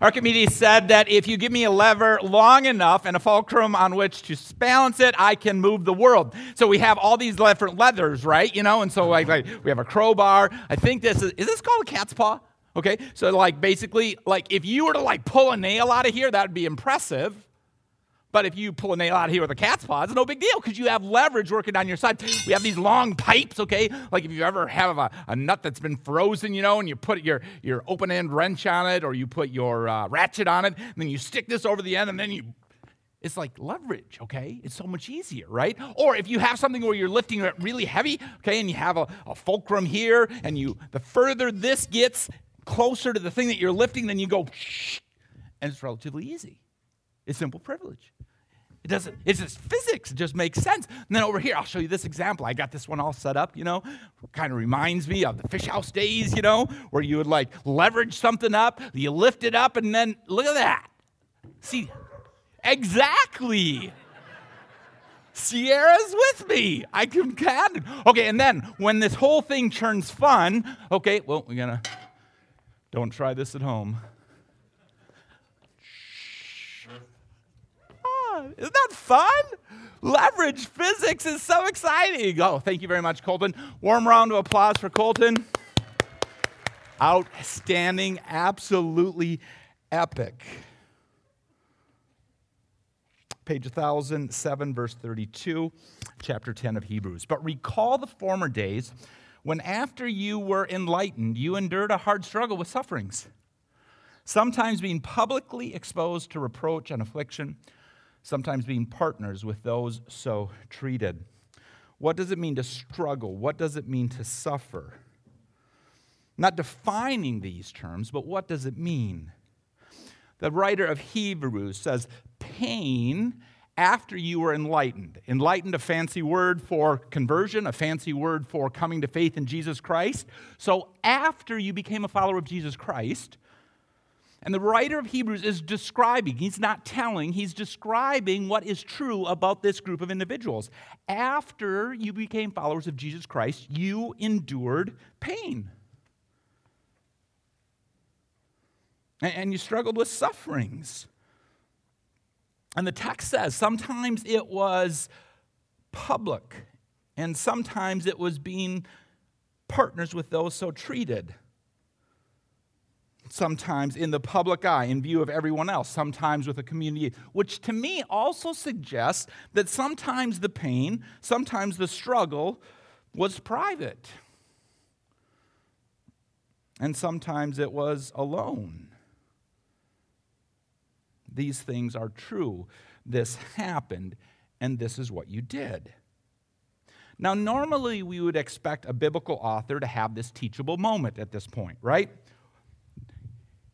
Archimedes said that if you give me a lever long enough and a fulcrum on which to balance it, I can move the world. So we have all these different leathers, right? You know, and so like, like we have a crowbar. I think this is, is this called a cat's paw? Okay, so like basically, like if you were to like pull a nail out of here, that would be impressive. But if you pull a nail out here with a cat's paw, it's no big deal because you have leverage working on your side. We have these long pipes, okay? Like if you ever have a, a nut that's been frozen, you know, and you put your, your open end wrench on it or you put your uh, ratchet on it, and then you stick this over the end and then you. It's like leverage, okay? It's so much easier, right? Or if you have something where you're lifting it really heavy, okay, and you have a, a fulcrum here, and you the further this gets closer to the thing that you're lifting, then you go, and it's relatively easy. It's simple privilege. It doesn't, it's just physics. It just makes sense. And then over here, I'll show you this example. I got this one all set up, you know. Kind of reminds me of the fish house days, you know, where you would like leverage something up, you lift it up, and then look at that. See, exactly. Sierra's with me. I can can. Okay, and then when this whole thing turns fun, okay, well, we're gonna don't try this at home. Isn't that fun? Leverage physics is so exciting. Oh, thank you very much, Colton. Warm round of applause for Colton. Outstanding, absolutely epic. Page 1007, verse 32, chapter 10 of Hebrews. But recall the former days when, after you were enlightened, you endured a hard struggle with sufferings, sometimes being publicly exposed to reproach and affliction sometimes being partners with those so treated. What does it mean to struggle? What does it mean to suffer? Not defining these terms, but what does it mean? The writer of Hebrews says, pain after you were enlightened. Enlightened, a fancy word for conversion, a fancy word for coming to faith in Jesus Christ. So after you became a follower of Jesus Christ, and the writer of Hebrews is describing, he's not telling, he's describing what is true about this group of individuals. After you became followers of Jesus Christ, you endured pain. And you struggled with sufferings. And the text says sometimes it was public, and sometimes it was being partners with those so treated sometimes in the public eye, in view of everyone else, sometimes with a community, which to me also suggests that sometimes the pain, sometimes the struggle was private. And sometimes it was alone. These things are true. This happened, and this is what you did. Now, normally we would expect a biblical author to have this teachable moment at this point, right?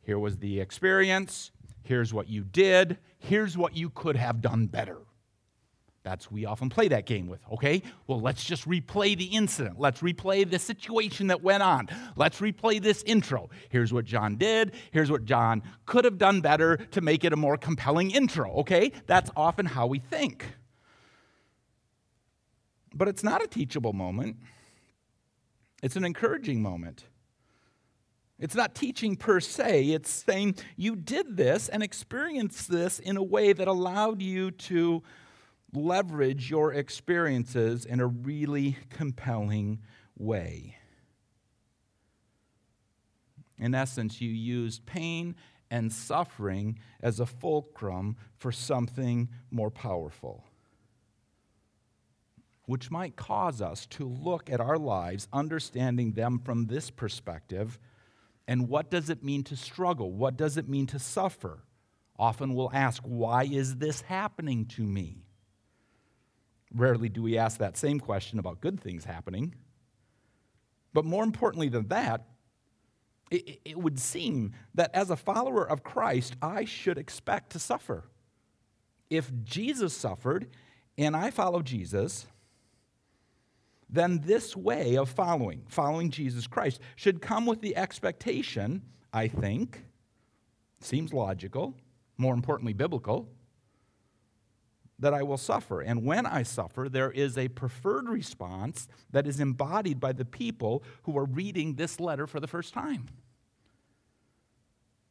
Here was the experience. Here's what you did. Here's what you could have done better. That's we often play that game with, okay? Well, let's just replay the incident. Let's replay the situation that went on. Let's replay this intro. Here's what John did. Here's what John could have done better to make it a more compelling intro, okay? That's often how we think. But it's not a teachable moment, it's an encouraging moment. It's not teaching per se, it's saying you did this and experienced this in a way that allowed you to leverage your experiences in a really compelling way. In essence, you used pain and suffering as a fulcrum for something more powerful, which might cause us to look at our lives, understanding them from this perspective and what does it mean to struggle? What does it mean to suffer? Often we'll ask, why is this happening to me? Rarely do we ask that same question about good things happening. But more importantly than that, it, it, would seem that as a follower of Christ, I should expect to suffer. If Jesus suffered and I follow Jesus, then this way of following, following Jesus Christ, should come with the expectation, I think, seems logical, more importantly, biblical, that I will suffer. And when I suffer, there is a preferred response that is embodied by the people who are reading this letter for the first time.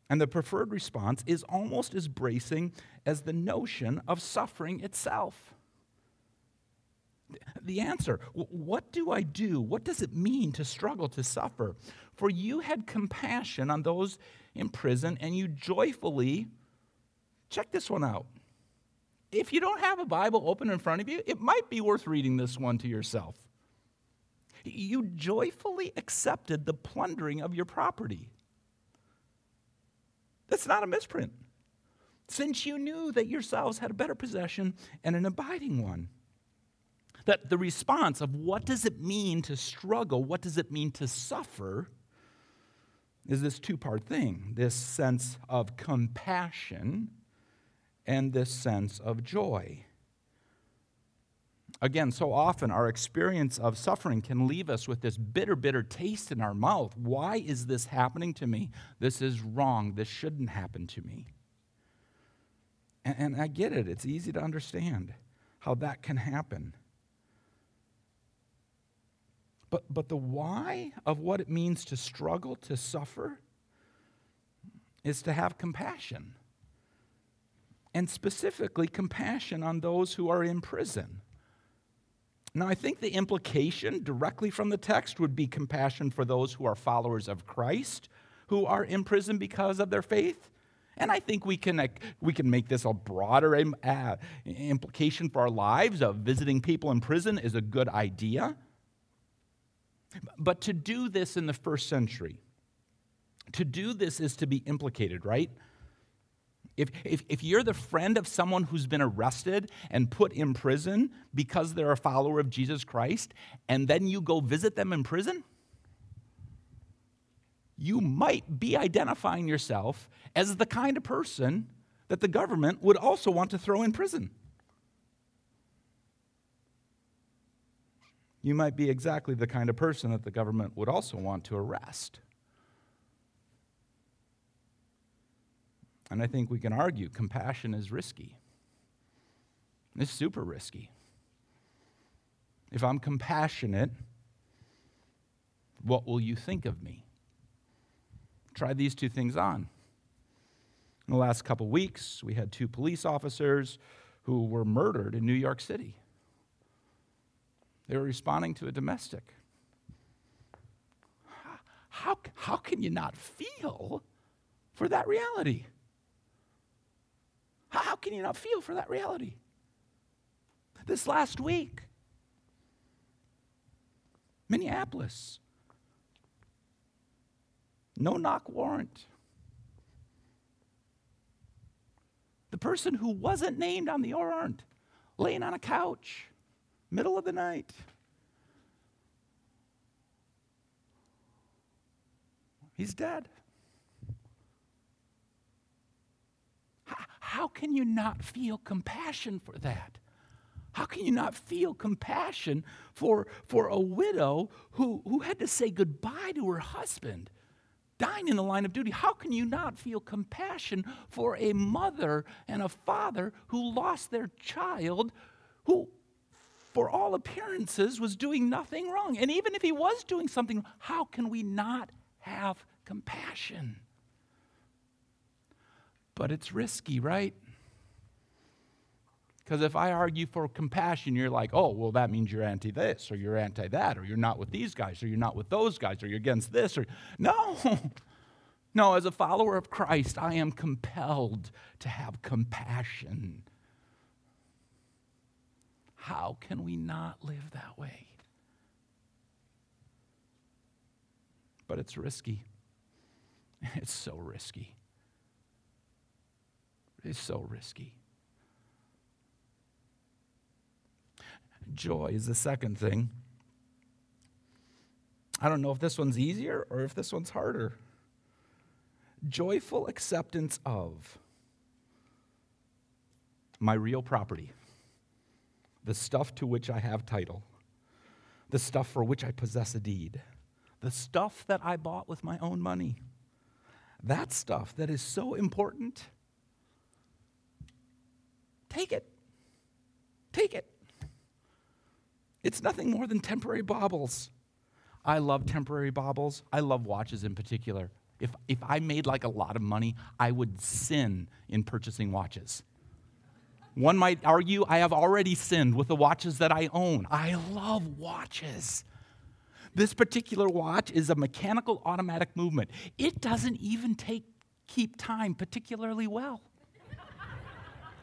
And the preferred response is almost as bracing as the notion of suffering itself. The answer what do I do? What does it mean to struggle, to suffer? For you had compassion on those in prison, and you joyfully, check this one out. If you don't have a Bible open in front of you, it might be worth reading this one to yourself. You joyfully accepted the plundering of your property. That's not a misprint. Since you knew that yourselves had a better possession and an abiding one. That the response of what does it mean to struggle, what does it mean to suffer, is this two part thing this sense of compassion and this sense of joy. Again, so often our experience of suffering can leave us with this bitter, bitter taste in our mouth. Why is this happening to me? This is wrong. This shouldn't happen to me. And, and I get it, it's easy to understand how that can happen. But, but the why of what it means to struggle, to suffer, is to have compassion. And specifically, compassion on those who are in prison. Now, I think the implication directly from the text would be compassion for those who are followers of Christ, who are in prison because of their faith. And I think we can, we can make this a broader uh, implication for our lives of visiting people in prison is a good idea. But to do this in the first century, to do this is to be implicated, right? If, if, if you're the friend of someone who's been arrested and put in prison because they're a follower of Jesus Christ, and then you go visit them in prison, you might be identifying yourself as the kind of person that the government would also want to throw in prison. You might be exactly the kind of person that the government would also want to arrest. And I think we can argue compassion is risky. It's super risky. If I'm compassionate, what will you think of me? Try these two things on. In the last couple weeks, we had two police officers who were murdered in New York City. They were responding to a domestic. How, how can you not feel for that reality? How can you not feel for that reality? This last week, Minneapolis, no knock warrant. The person who wasn't named on the warrant, laying on a couch, middle of the night. He's dead. How can you not feel compassion for that? How can you not feel compassion for, for a widow who, who had to say goodbye to her husband, dying in the line of duty? How can you not feel compassion for a mother and a father who lost their child, who, for all appearances, was doing nothing wrong? And even if he was doing something, how can we not have compassion? But it's risky, right? Because if I argue for compassion, you're like, oh, well, that means you're anti this, or you're anti that, or you're not with these guys, or you're not with those guys, or you're against this, or no. No, as a follower of Christ, I am compelled to have compassion. How can we not live that way? But it's risky. It's so risky It's so risky. Joy is the second thing. I don't know if this one's easier or if this one's harder. Joyful acceptance of my real property, the stuff to which I have title, the stuff for which I possess a deed, the stuff that I bought with my own money. That stuff that is so important Take it. Take it. It's nothing more than temporary baubles. I love temporary baubles. I love watches in particular. if, if I made like a lot of money, I would sin in purchasing watches. One might argue I have already sinned with the watches that I own. I love watches. This particular watch is a mechanical automatic movement. It doesn't even take keep time particularly well.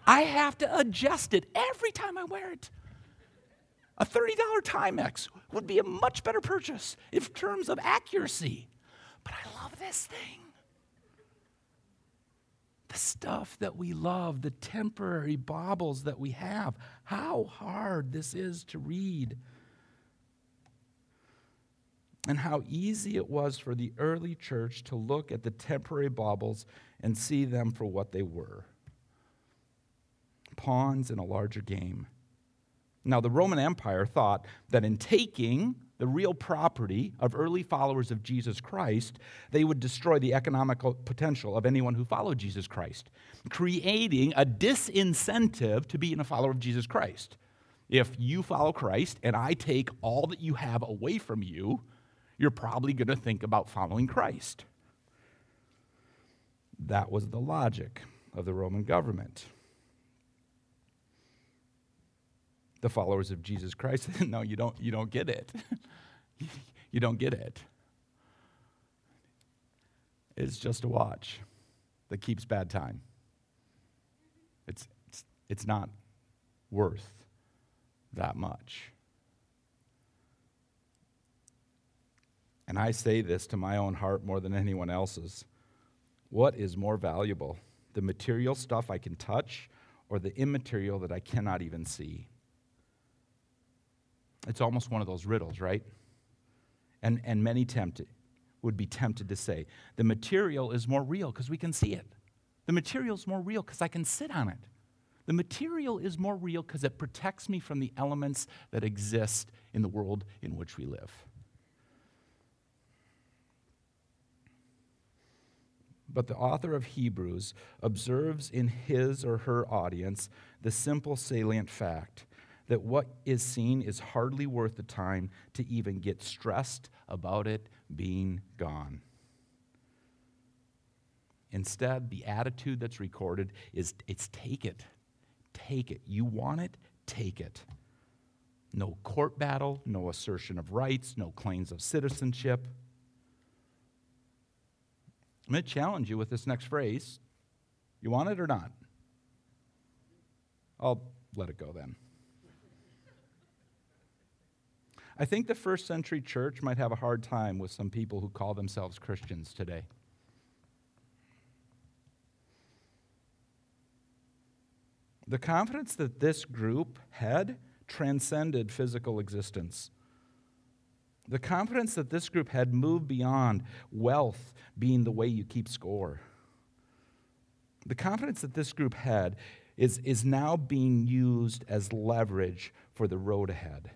I have to adjust it every time I wear it. A $30 Timex would be a much better purchase in terms of accuracy. But I love this thing. The stuff that we love, the temporary baubles that we have, how hard this is to read. And how easy it was for the early church to look at the temporary baubles and see them for what they were pawns in a larger game. Now, the Roman Empire thought that in taking the real property of early followers of Jesus Christ, they would destroy the economical potential of anyone who followed Jesus Christ, creating a disincentive to being a follower of Jesus Christ. If you follow Christ and I take all that you have away from you, you're probably going to think about following Christ. That was the logic of the Roman government. The followers of Jesus Christ, no, you don't, you don't get it. you don't get it. It's just a watch that keeps bad time. It's, it's, it's not worth that much. And I say this to my own heart more than anyone else's. What is more valuable, the material stuff I can touch or the immaterial that I cannot even see? It's almost one of those riddles, right? And, and many tempted, would be tempted to say the material is more real because we can see it. The material is more real because I can sit on it. The material is more real because it protects me from the elements that exist in the world in which we live. But the author of Hebrews observes in his or her audience the simple salient fact that what is seen is hardly worth the time to even get stressed about it being gone. Instead, the attitude that's recorded is it's take it. Take it. You want it? Take it. No court battle, no assertion of rights, no claims of citizenship. I'm going to challenge you with this next phrase. You want it or not? I'll let it go then. I think the first century church might have a hard time with some people who call themselves Christians today. The confidence that this group had transcended physical existence. The confidence that this group had moved beyond wealth being the way you keep score. The confidence that this group had is, is now being used as leverage for the road ahead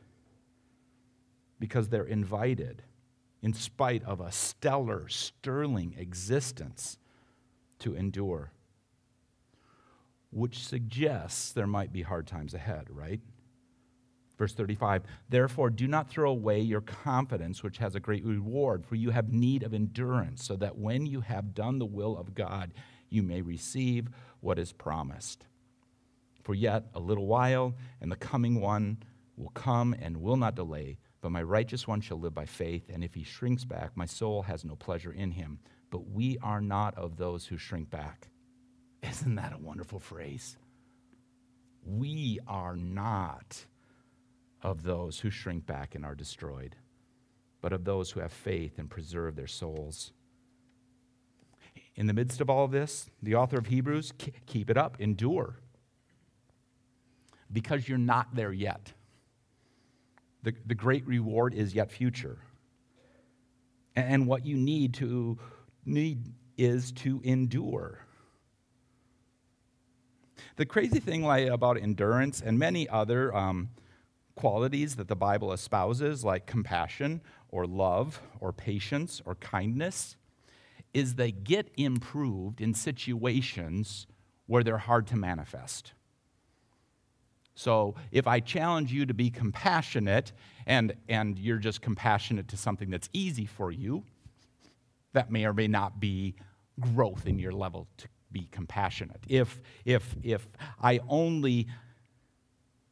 because they're invited, in spite of a stellar, sterling existence, to endure. Which suggests there might be hard times ahead, right? Verse 35 Therefore, do not throw away your confidence, which has a great reward, for you have need of endurance, so that when you have done the will of God, you may receive what is promised. For yet a little while, and the coming one will come and will not delay. But my righteous one shall live by faith, and if he shrinks back, my soul has no pleasure in him. But we are not of those who shrink back. Isn't that a wonderful phrase? We are not of those who shrink back and are destroyed, but of those who have faith and preserve their souls. In the midst of all of this, the author of Hebrews, keep it up, endure. Because you're not there yet. The, the great reward is yet future. And what you need to need is to endure. The crazy thing about endurance and many other um, qualities that the Bible espouses, like compassion or love or patience or kindness, is they get improved in situations where they're hard to manifest. So if I challenge you to be compassionate and, and you're just compassionate to something that's easy for you, that may or may not be growth in your level to be compassionate. If, if, if I only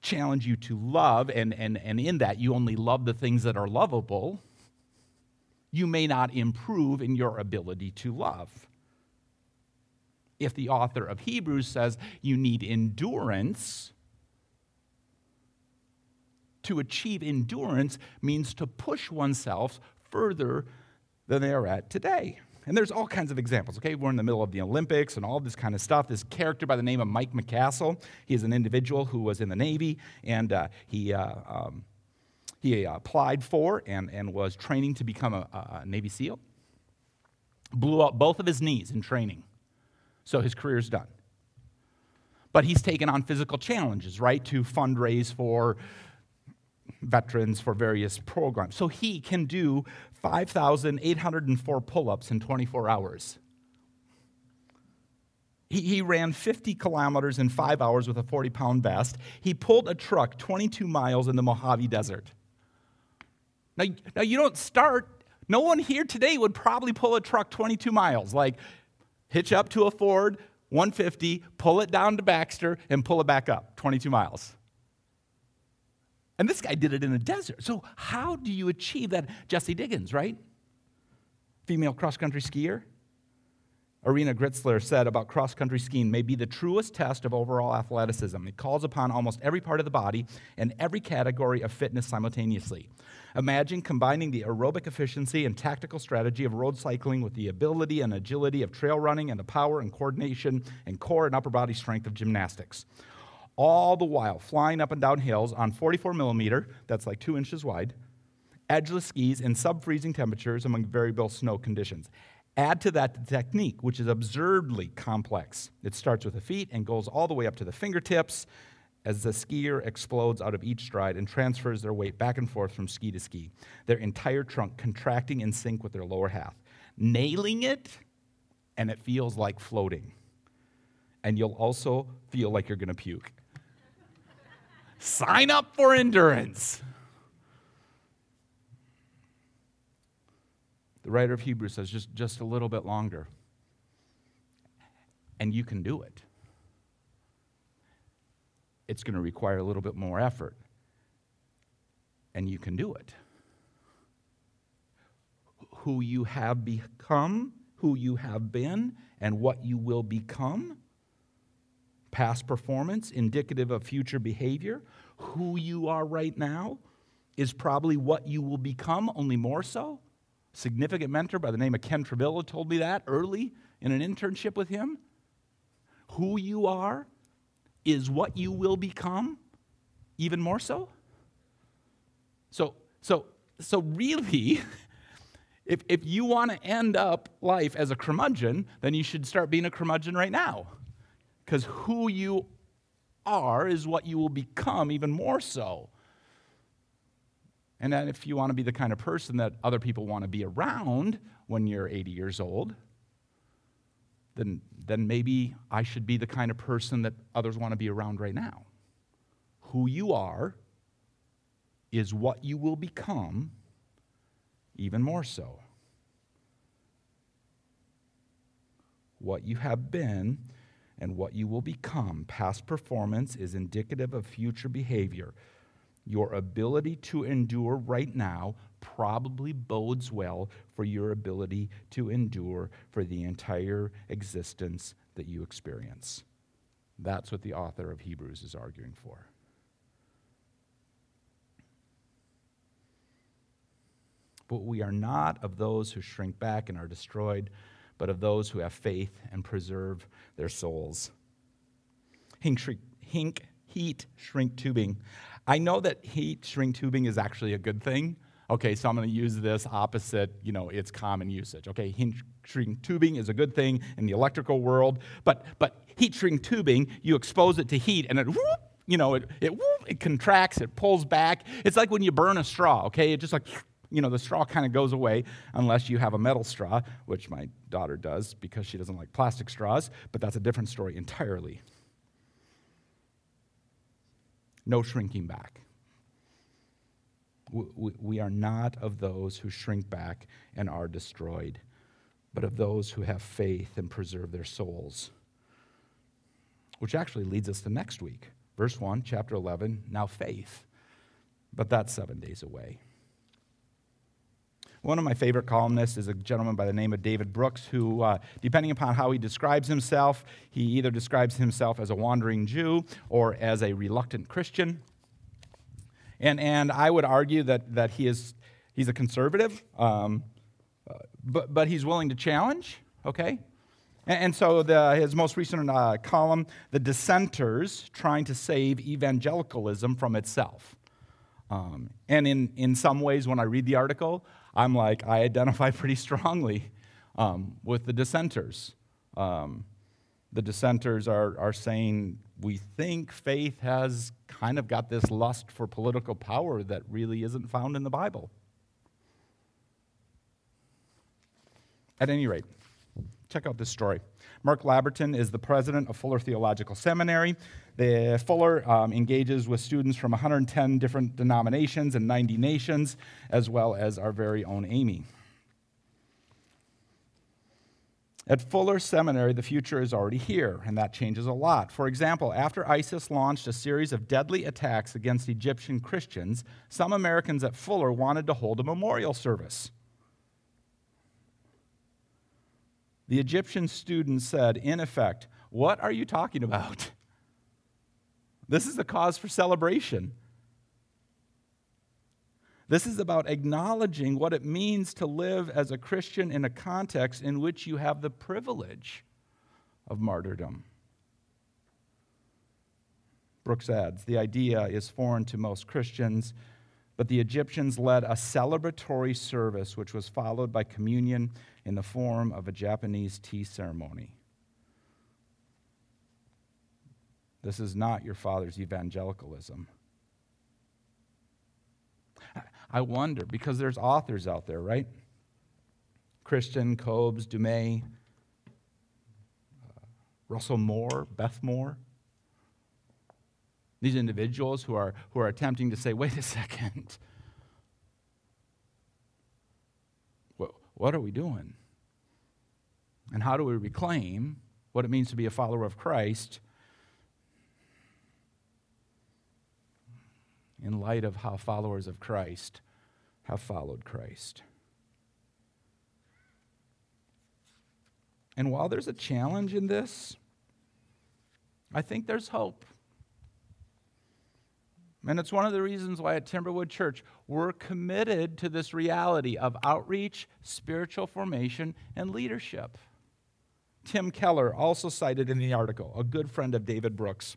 challenge you to love, and, and, and in that you only love the things that are lovable, you may not improve in your ability to love. If the author of Hebrews says you need endurance, to achieve endurance means to push oneself further than they are at today. And there's all kinds of examples, okay? We're in the middle of the Olympics and all this kind of stuff. This character by the name of Mike McCaskill, he is an individual who was in the Navy and uh, he, uh, um, he applied for and, and was training to become a, a Navy SEAL. Blew out both of his knees in training. So his career's done. But he's taken on physical challenges, right, to fundraise for veterans for various programs. So he can do 5,804 pull ups in 24 hours. He, he ran 50 kilometers in five hours with a 40 pound vest. He pulled a truck 22 miles in the Mojave Desert. Now, now, you don't start, no one here today would probably pull a truck 22 miles. Like, hitch up to a Ford 150, pull it down to Baxter, and pull it back up 22 miles. And this guy did it in a desert. So, how do you achieve that? Jessie Diggins, right? Female cross country skier. Arena Gritzler said about cross country skiing may be the truest test of overall athleticism. It calls upon almost every part of the body and every category of fitness simultaneously. Imagine combining the aerobic efficiency and tactical strategy of road cycling with the ability and agility of trail running and the power and coordination and core and upper body strength of gymnastics all the while flying up and down hills on 44 millimeter, that's like two inches wide, edgeless skis in sub freezing temperatures among variable snow conditions. Add to that the technique, which is absurdly complex. It starts with the feet and goes all the way up to the fingertips as the skier explodes out of each stride and transfers their weight back and forth from ski to ski, their entire trunk contracting in sync with their lower half. Nailing it, and it feels like floating. And you'll also feel like you're gonna puke. Sign up for endurance. The writer of Hebrews says just, just a little bit longer. And you can do it. It's going to require a little bit more effort. And you can do it. Who you have become, who you have been, and what you will become past performance, indicative of future behavior. Who you are right now is probably what you will become, only more so. Significant mentor by the name of Ken Travilla told me that early in an internship with him. Who you are is what you will become, even more so. So, so, so really, if, if you want to end up life as a curmudgeon, then you should start being a curmudgeon right now because who you are is what you will become, even more so. And then, if you want to be the kind of person that other people want to be around when you're 80 years old, then, then maybe I should be the kind of person that others want to be around right now. Who you are is what you will become, even more so. What you have been and what you will become. Past performance is indicative of future behavior. Your ability to endure right now probably bodes well for your ability to endure for the entire existence that you experience. That's what the author of Hebrews is arguing for. But we are not of those who shrink back and are destroyed but of those who have faith and preserve their souls. Hink, hink heat shrink tubing. I know that heat shrink tubing is actually a good thing. Okay, so I'm going to use this opposite, you know, its common usage. Okay, heat shrink tubing is a good thing in the electrical world, but but heat shrink tubing, you expose it to heat and it whoop, you know, it it, whoop, it contracts, it pulls back. It's like when you burn a straw, okay? It just like you know, the straw kind of goes away unless you have a metal straw, which my daughter does because she doesn't like plastic straws, but that's a different story entirely. No shrinking back. We are not of those who shrink back and are destroyed, but of those who have faith and preserve their souls. Which actually leads us to next week. Verse 1, chapter 11, now faith. But that's seven days away. One of my favorite columnists is a gentleman by the name of David Brooks, who, uh, depending upon how he describes himself, he either describes himself as a wandering Jew or as a reluctant Christian. And, and I would argue that, that he is, he's a conservative, um, uh, but, but he's willing to challenge, okay? And, and so the, his most recent uh, column, The Dissenters Trying to Save Evangelicalism from Itself. Um, and in, in some ways, when I read the article, I'm like, I identify pretty strongly um, with the dissenters. Um, the dissenters are, are saying we think faith has kind of got this lust for political power that really isn't found in the Bible. At any rate, check out this story. Mark Labberton is the president of Fuller Theological Seminary. The Fuller um, engages with students from 110 different denominations and 90 nations, as well as our very own Amy. At Fuller Seminary, the future is already here, and that changes a lot. For example, after ISIS launched a series of deadly attacks against Egyptian Christians, some Americans at Fuller wanted to hold a memorial service. The Egyptian student said, in effect, What are you talking about? This is a cause for celebration. This is about acknowledging what it means to live as a Christian in a context in which you have the privilege of martyrdom. Brooks adds the idea is foreign to most Christians, but the Egyptians led a celebratory service which was followed by communion in the form of a Japanese tea ceremony. This is not your father's evangelicalism. I wonder, because there's authors out there, right? Kristin, Kobes, Du Mez, uh, Russell Moore, Beth Moore. These individuals who are, who are attempting to say, wait a second. What are we doing? And how do we reclaim what it means to be a follower of Christ in light of how followers of Christ have followed Christ? And while there's a challenge in this, I think there's hope. And it's one of the reasons why at Timberwood Church we're committed to this reality of outreach, spiritual formation, and leadership. Tim Keller, also cited in the article, a good friend of David Brooks,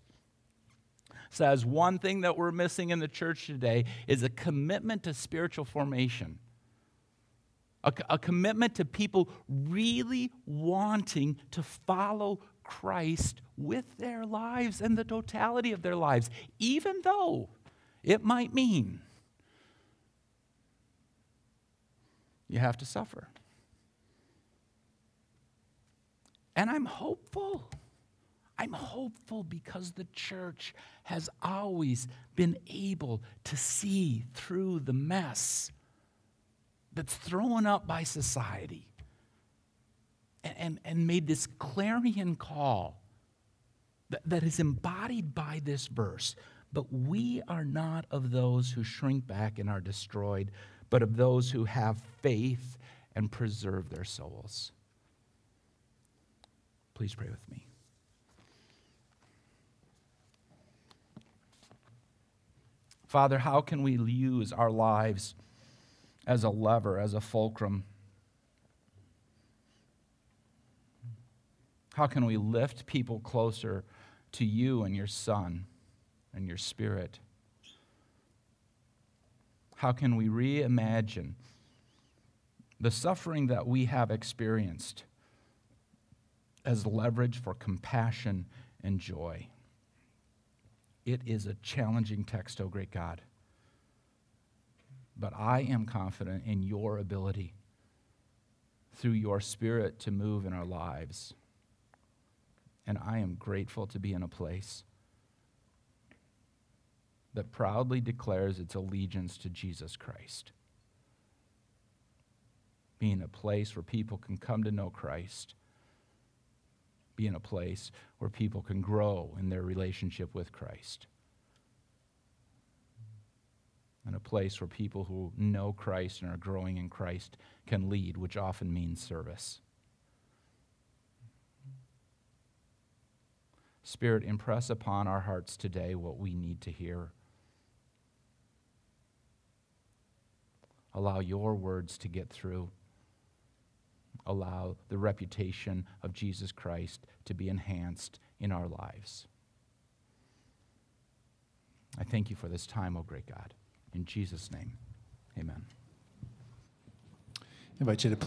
says one thing that we're missing in the church today is a commitment to spiritual formation. A, a commitment to people really wanting to follow Christ with their lives and the totality of their lives, even though it might mean you have to suffer. And I'm hopeful. I'm hopeful because the church has always been able to see through the mess that's thrown up by society and, and, and made this clarion call that, that is embodied by this verse but we are not of those who shrink back and are destroyed, but of those who have faith and preserve their souls. Please pray with me. Father, how can we use our lives as a lever, as a fulcrum? How can we lift people closer to you and your Son? And your spirit? How can we reimagine the suffering that we have experienced as leverage for compassion and joy? It is a challenging text, oh great God. But I am confident in your ability through your spirit to move in our lives. And I am grateful to be in a place that proudly declares its allegiance to Jesus Christ. being a place where people can come to know Christ, being a place where people can grow in their relationship with Christ, and a place where people who know Christ and are growing in Christ can lead, which often means service. Spirit, impress upon our hearts today what we need to hear. Allow your words to get through. Allow the reputation of Jesus Christ to be enhanced in our lives. I thank you for this time, O great God. In Jesus' name, amen. I invite you to please.